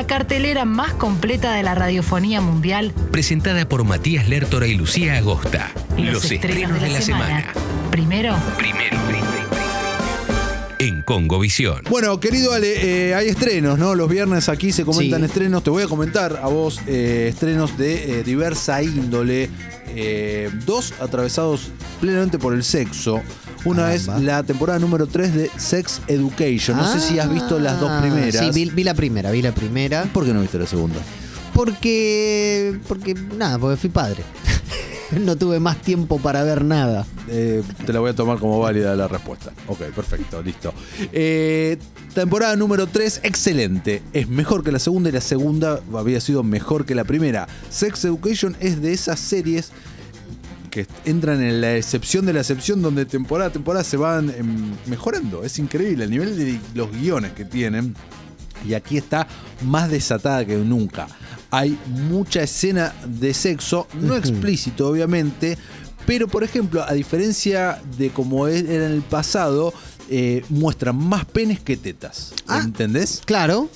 la cartelera más completa de la radiofonía mundial. Presentada por Matías Lertora y Lucía Agosta. Los, estrenos, de la, semana. Primero, Primero. En Congovisión. Bueno, querido Ale, eh, hay estrenos, ¿no? Los viernes aquí se comentan Sí. estrenos. Te voy a comentar a vos eh, estrenos de eh, diversa índole. Eh, dos atravesados plenamente por el sexo. Una es la temporada número 3 de Sex Education. No sé si has visto las dos Ah, primeras. Sí, vi, vi la primera, vi la primera. ¿Por qué no viste la segunda? Porque. Porque. Nada, porque fui padre. no tuve más tiempo para ver nada. Eh, te la voy a tomar como válida la respuesta. Ok, perfecto, listo. Eh, temporada número 3, excelente. Es mejor que la segunda y la segunda había sido mejor que la primera. Sex Education es de esas series que entran en la excepción de la excepción donde temporada a temporada se van em, mejorando. Es increíble el nivel de los guiones que tienen. Y aquí está más desatada que nunca. Hay mucha escena de sexo, no explícito obviamente, pero por ejemplo, a diferencia de como era en el pasado, eh, muestran más penes que tetas. Ah. ¿Entendés? Claro.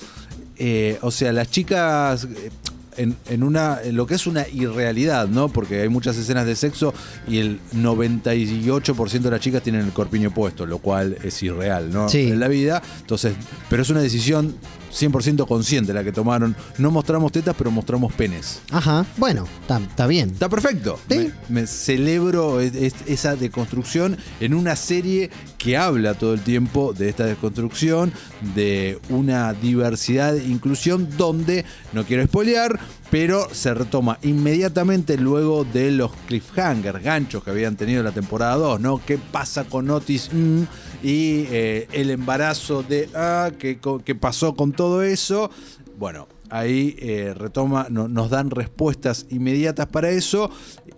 Eh, o sea, las chicas eh, en, en una en lo que es una irrealidad, ¿no? Porque hay muchas escenas de sexo y el 98% de las chicas tienen el corpiño puesto, lo cual es irreal, ¿no? Sí. En la vida. Entonces, pero es una decisión 100% consciente la que tomaron. No mostramos tetas, pero mostramos penes. Ajá. Bueno, está bien. Está perfecto. Sí. Me, me celebro es- es- esa deconstrucción en una serie que habla todo el tiempo de esta deconstrucción, de una diversidad e inclusión donde, no quiero spoilear, pero se retoma inmediatamente luego de los cliffhangers, ganchos que habían tenido en la temporada 2, ¿no? ¿Qué pasa con Otis? Mm, y eh, el embarazo de ah, ¿qué, co- qué pasó con todo eso? Bueno, ahí eh, retoma, no- nos dan respuestas inmediatas para eso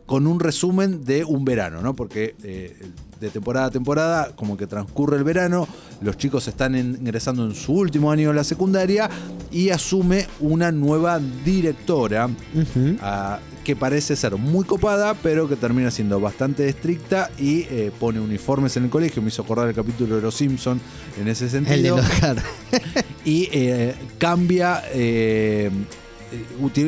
con un resumen de un verano, ¿no? Porque eh, de temporada a temporada, como que transcurre el verano, los chicos están ingresando en su último año de la secundaria y asume una nueva directora ah, que parece ser muy copada, pero que termina siendo bastante estricta y eh, pone uniformes en el colegio. Me hizo acordar el capítulo de Los Simpson en ese sentido El de los y eh, cambia, eh,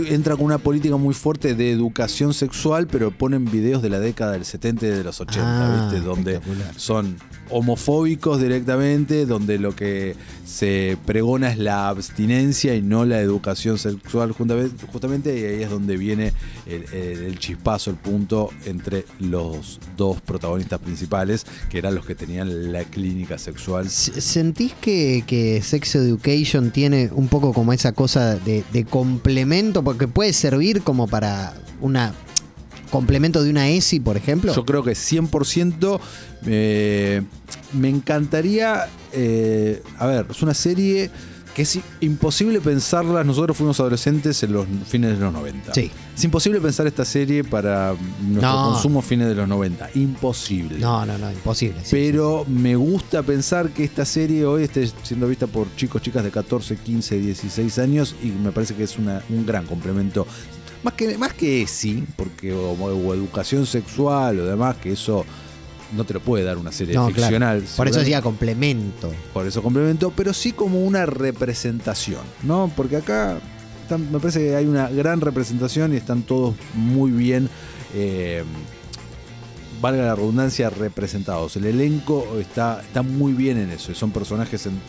entra con una política muy fuerte de educación sexual, pero ponen videos de la década del 70 y de los 80, Ah, ¿viste? Donde son homofóbicos directamente, donde lo que se pregona es la abstinencia y no la educación sexual justamente, y ahí es donde viene el, el- el chispazo, el punto entre los dos protagonistas principales, que eran los que tenían la clínica sexual. ¿Sentís que, que Sex Education tiene un poco como esa cosa de, de complemento? Porque puede servir como para una complemento de una ESI, por ejemplo. Yo creo que 100%. eh, me encantaría. eh, a ver, es una serie que es imposible pensarla. Nosotros fuimos adolescentes en los fines de los 90. Sí. Es imposible pensar esta serie para nuestro No. consumo fines de los 90. Imposible. No, no, no, imposible. sí, Pero me gusta pensar que esta serie hoy esté siendo vista por chicos, chicas de 14, 15, 16 años y me parece que es una- un gran complemento. Más que, más que sí, porque o, o educación sexual o demás, que eso no te lo puede dar una serie No, claro. ficcional. Por eso decía complemento. Por eso complemento, pero sí como una representación, ¿no? Porque acá están- me parece que hay una gran representación y están todos muy bien, eh, valga la redundancia, representados. El elenco está, está muy bien en eso son personajes en-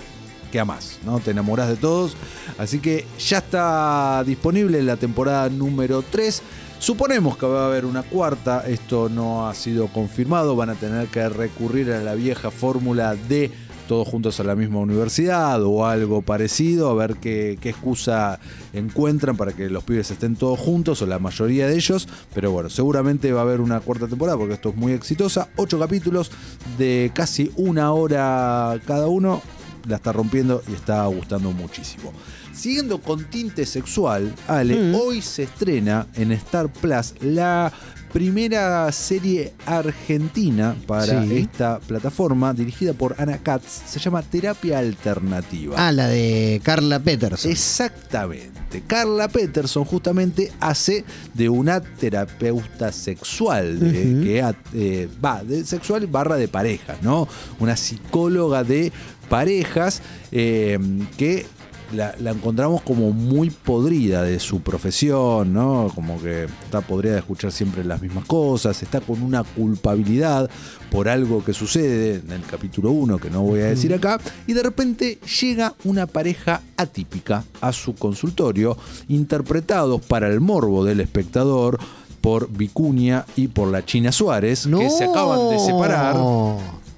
que amás, ¿no? Te enamoras de todos. Así que ya está disponible la temporada número 3. Suponemos que va a haber una cuarta, esto no ha sido confirmado, van a tener que recurrir a la vieja fórmula de todos juntos a la misma universidad o algo parecido, a ver qué, qué excusa encuentran para que los pibes estén todos juntos o la mayoría de ellos, pero bueno, seguramente va a haber una cuarta temporada porque esto es muy exitosa, ocho capítulos de casi una hora cada uno, la está rompiendo y está gustando muchísimo. Siguiendo con tinte sexual, Ale, Mm. hoy se estrena en Star Plus la primera serie argentina para Sí. esta plataforma, dirigida por Ana Katz, se llama Terapia Alternativa. Ah, la de Carla Peterson. Exactamente. Carla Peterson justamente hace de una terapeuta sexual, de- Ujú. que eh, va, de sexual barra de parejas, ¿no? Una psicóloga de parejas eh, que la, la encontramos como muy podrida de su profesión, ¿no? Como que está podrida de escuchar siempre las mismas cosas, está con una culpabilidad por algo que sucede en el capítulo 1, que no voy a decir acá, y de repente llega una pareja atípica a su consultorio, interpretados para el morbo del espectador por Vicuña y por la China Suárez, que se acaban de separar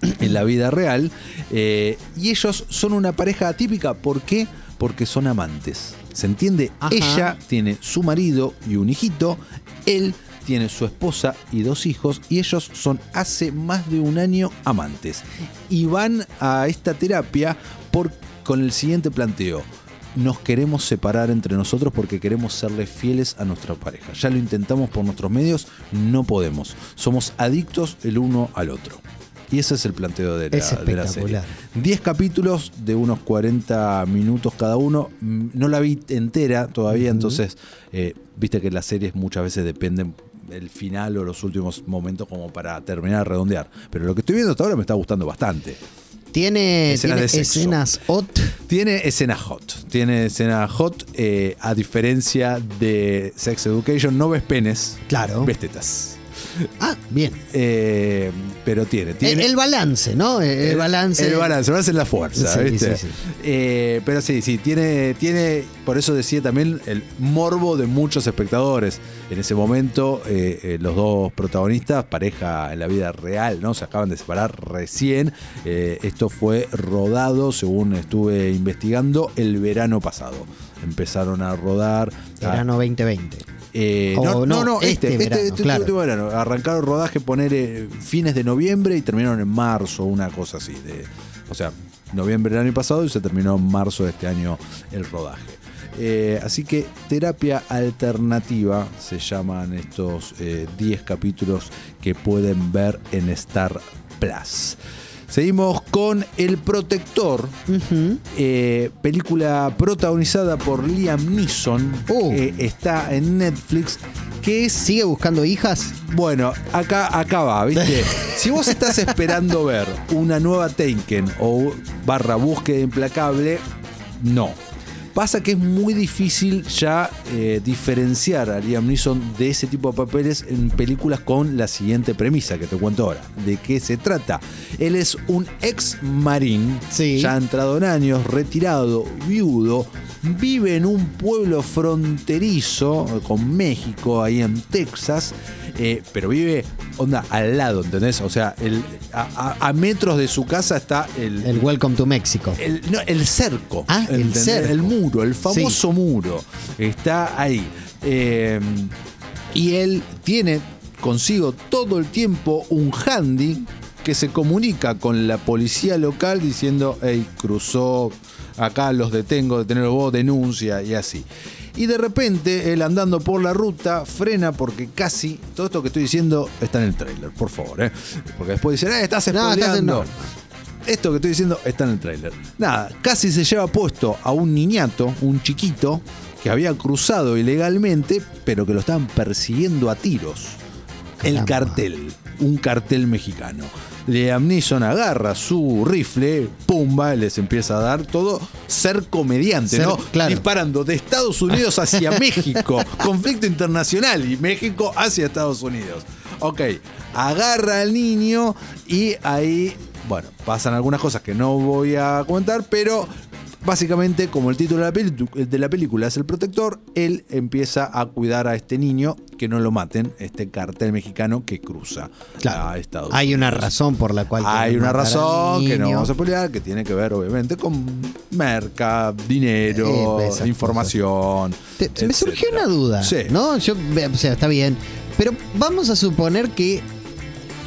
en la vida real. eh, y ellos son una pareja atípica. ¿Por qué? Porque son amantes. ¿Se entiende? Ajá. Ella tiene su marido y un hijito. Él tiene su esposa y dos hijos. Y ellos son hace más de un año amantes. Y van a esta terapia por, con el siguiente planteo. Nos queremos separar entre nosotros porque queremos serle fieles a nuestra pareja. Ya lo intentamos por nuestros medios, no podemos. Somos adictos el uno al otro. Y ese es el planteo de la, Es de la serie. espectacular. 10 capítulos de unos 40 minutos cada uno. Mm, No la vi entera todavía, entonces, eh, viste que las series muchas veces dependen del final o los últimos momentos como para terminar de redondear. Pero lo que estoy viendo hasta ahora me está gustando bastante. Tiene, Escenas tiene escenas hot. Tiene escena hot. Tiene escena hot. eh, a diferencia de Sex Education, no ves penes, Claro. ves tetas. Ah, bien. Eh, pero tiene. tiene El, el balance, ¿no? El, el balance. El balance, el balance es la fuerza, Sí, ¿viste? sí, sí. Eh, pero sí, sí, tiene, tiene, por eso decía también, el morbo de muchos espectadores. En ese momento, eh, eh, los dos protagonistas, pareja en la vida real, ¿no? Se acaban de separar recién. Eh, esto fue rodado, según estuve investigando, el verano pasado. Empezaron a rodar. a- Verano 2020. Eh, no, no, este, este verano, este claro. último verano. Arrancaron rodaje, poner eh, fines de noviembre y terminaron en marzo, una cosa así. De, o sea, noviembre del año pasado y se terminó en marzo de este año el rodaje. Eh, así que terapia alternativa se llaman estos eh, 10 capítulos que pueden ver en Star Plus. Seguimos con El Protector, eh, película protagonizada por Liam Neeson, Uh. que está en Netflix, que es, ¿Sigue buscando hijas? bueno, acá, acá va, ¿viste? si vos estás esperando ver una nueva Taken o barra búsqueda implacable, no. Pasa que es muy difícil ya eh, diferenciar a Liam Neeson de ese tipo de papeles en películas con la siguiente premisa que te cuento ahora. ¿De qué se trata? Él es un ex marín, Sí. ya entrado en años, retirado, viudo, vive en un pueblo fronterizo con México, ahí en Texas, eh, pero vive, onda, al lado, ¿entendés? O sea, el- a, a- a metros de su casa está el, El Welcome to Mexico. el, no, el cerco. Ah, cerco. El muro, el famoso muro. Está ahí. Eh, y él tiene consigo todo el tiempo un handy que se comunica con la policía local diciendo, hey, cruzó, acá los detengo, detenerlo vos, denuncia y así. Y de repente, él andando por la ruta, frena porque casi, todo esto que estoy diciendo está en el trailer, por favor, ¿eh? Porque después dicen, eh, estás spoileando". no. Esto que estoy diciendo está en el tráiler. Nada, casi se lleva puesto a un niñato, un chiquito, que había cruzado ilegalmente, pero que lo estaban persiguiendo a tiros. El Caramba. cartel, un cartel mexicano. Liam Neeson agarra su rifle, pumba, les empieza a dar todo ser comediante, Ser- ¿no? claro. Disparando de Estados Unidos hacia México. Conflicto internacional y México hacia Estados Unidos. Ok, agarra al niño y ahí, bueno, pasan algunas cosas que no voy a comentar, pero básicamente, como el título de la, peli- de la película es El Protector, él empieza a cuidar a este niño que no lo maten, este cartel mexicano que cruza Claro. a Estados Hay una Unidos. razón por la cual. Hay una razón que no vamos a pelear, que tiene que ver obviamente con merca, dinero, Eh, esas información. Te- me surgió una duda, Sí. ¿no? Yo, o sea, está bien. Pero vamos a suponer que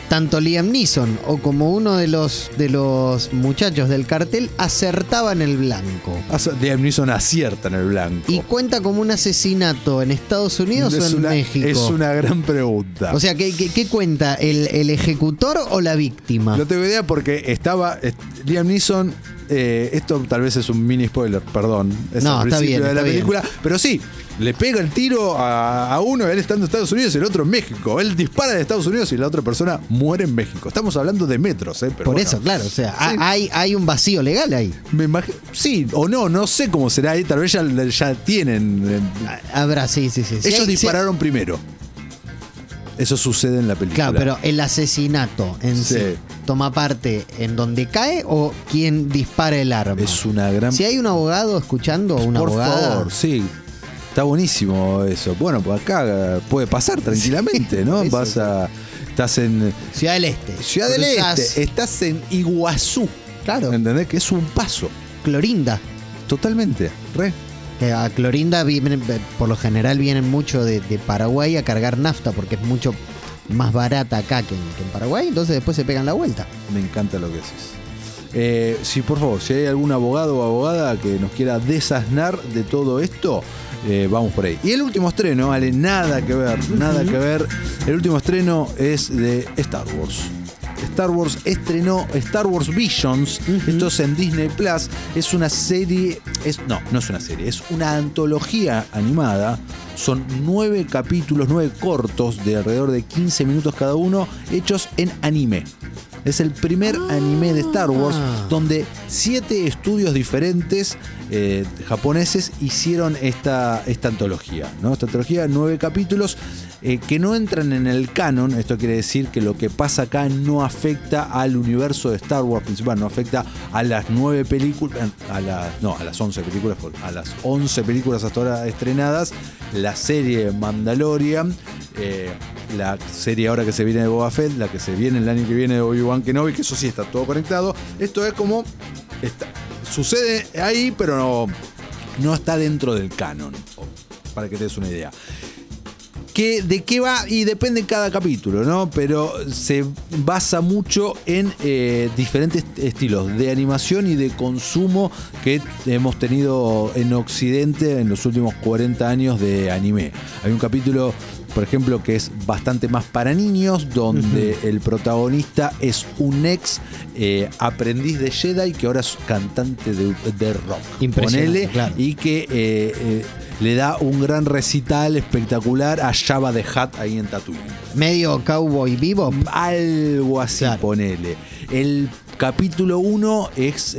tanto Liam Neeson o como uno de los, de los muchachos del cartel acertaban el blanco. As- Liam Neeson acierta en el blanco. ¿Y cuenta como un asesinato en Estados Unidos o en una, México? es una gran pregunta. O sea, ¿qué, qué- qué cuenta? ¿El, el ejecutor o la víctima? no tengo idea porque estaba. est- Liam Neeson eh, esto tal vez es un mini spoiler, perdón. Es No, el está principio bien, de la está bien. película. Pero sí, le pega el tiro a, a uno, él estando en Estados Unidos y el otro en México. Él dispara de Estados Unidos y la otra persona muere en México. Estamos hablando de metros, ¿eh? Pero Por bueno. eso, claro, o sea, Sí. hay, hay un vacío legal ahí. Me imagino. Sí, o no, no sé cómo será ahí. Tal vez ya, ya tienen. eh, Habrá, sí, sí, sí. Ellos sí- dispararon primero. Eso sucede en la película. Claro, pero el asesinato en sí. Sí. toma parte en donde cae o quien dispara el arma. Es una gran. Si hay un abogado escuchando o una Por abogada. favor, sí. Está buenísimo eso. Bueno, pues acá puede pasar tranquilamente, ¿no? eso Vas a. Estás en Ciudad del Este. Ciudad del Cruzás, Este, estás en Iguazú. Claro. ¿Entendés? Que es un paso. Clorinda. Totalmente. Re. Que a Clorinda vienen, por lo general vienen mucho de, de Paraguay a cargar nafta porque es mucho más barata acá que en, que en Paraguay, entonces después se pegan la vuelta. Me encanta lo que haces. Eh, sí, por favor, si hay algún abogado o abogada que nos quiera desasnar de todo esto, eh, vamos por ahí. Y el último estreno, vale, nada que ver, nada que ver. El último estreno es de Star Wars. Star Wars estrenó Star Wars Visions. Esto es en Disney Plus. Es una serie. Es, no, no es una serie, es una antología animada. Son nueve capítulos, nueve cortos de alrededor de 15 minutos cada uno, hechos en anime. Es el primer anime de Star Wars Ah. donde siete estudios diferentes eh, japoneses hicieron esta, esta antología. ¿no? Esta antología, nueve capítulos eh, que no entran en el canon. Esto quiere decir que lo que pasa acá no afecta al universo de Star Wars principal, no afecta a las nueve películas, a las, no, a las once películas, a las once películas hasta ahora estrenadas, la serie Mandalorian. eh, la serie ahora que se viene de Boba Fett, la que se viene el año que viene de Obi-Wan Kenobi, que eso sí está todo conectado. Esto es como. está- sucede ahí, pero no, no está dentro del canon. Para que te des una idea. ¿Qué- ¿De qué va? Y depende en cada capítulo, ¿no? Pero se basa mucho en eh, diferentes estilos de animación y de consumo que hemos tenido en Occidente en los últimos 40 años de anime. Hay un capítulo, por ejemplo, que es bastante más para niños, donde el protagonista es un ex eh, aprendiz de Jedi que ahora es cantante de, de rock. Impresionante, Ponele, claro. y que eh, eh, le da un gran recital espectacular a Java de Hat ahí en Tatooine. Medio cowboy vivo. Algo así, Claro. ponele. El capítulo 1 es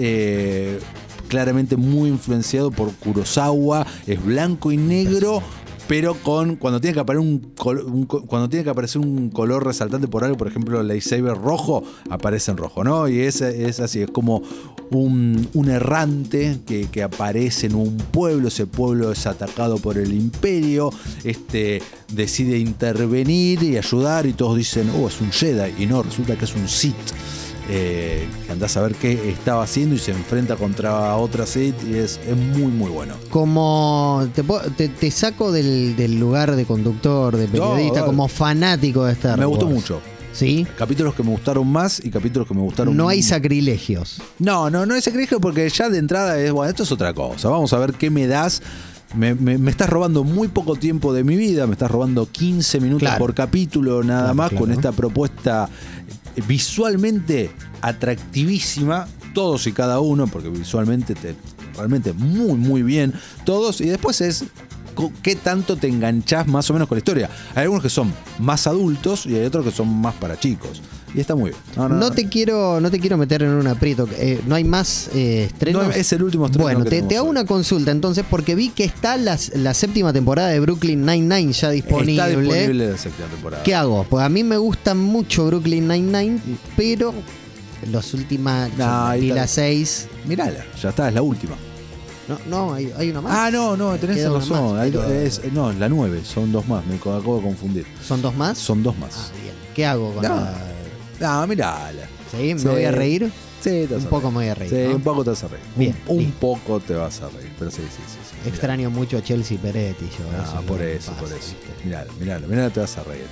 claramente muy influenciado por Kurosawa, es blanco y negro. Pero con cuando tiene que aparecer un, un cuando tiene que aparecer un color resaltante por algo, por ejemplo, el lightsaber rojo, aparece en rojo, ¿no? Y es, es así, es como un, un errante que, que aparece en un pueblo, ese pueblo es atacado por el imperio, este decide intervenir y ayudar y todos dicen, oh, es un Jedi, y no, resulta que es un Sith. Eh, que andás a ver qué estaba haciendo y se enfrenta contra otra Sith y es, es muy muy bueno. Como te, te- te saco del, del lugar de conductor, de periodista, como fanático de Star Me gustó mucho. ¿Sí? Capítulos que me gustaron más y capítulos que me gustaron No hay sacrilegios. No, no, no es sacrilegio porque ya de entrada es, bueno, esto es otra cosa. Vamos a ver qué me das. Me, me- me estás robando muy poco tiempo de mi vida, me estás robando 15 minutos Claro. por capítulo nada Claro, más claro. con esta propuesta visualmente atractivísima, todos y cada uno, porque visualmente te, realmente muy muy bien todos y después es qué tanto te enganchás más o menos con la historia. Hay algunos que son más adultos y hay otros que son más para chicos. Y está muy bien. No, no, No no. te quiero, no te quiero meter en un aprieto. eh, no hay más eh, estrenos. No, es el último estreno Bueno, que te, te hago una consulta entonces, porque vi que está las- la séptima temporada de Brooklyn Nine-Nine ya disponible. Está disponible la séptima temporada. ¿Qué hago? Pues a mí me gusta mucho Brooklyn Nine-Nine, pero las últimas. No, está. las seis. Mirala, ya está, es la última. No, no, hay, hay una más. Ah, no, no, tenés Queda razón. más, pero- es- no, la nueve, son dos más, me acabo de confundir. ¿Son dos más? Son dos Ah, más. bien. ¿Qué hago con No. la.? No, mirala. ¿Sí? ¿Me Sí. voy a reír? Sí, te vas Un a poco me voy a reír. Sí, ¿no? un poco te vas a reír. Un- Bien, un, bien. poco te vas a reír, pero sí, sí, sí. sí, mirala. Extraño mucho a Chelsea Peretti yo. Ah, por que eso, pasa, por eso. ¿viste? Mirala, mirala, mirala, te vas a reír.